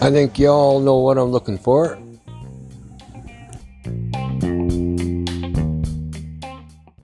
I think y'all know what I'm looking for.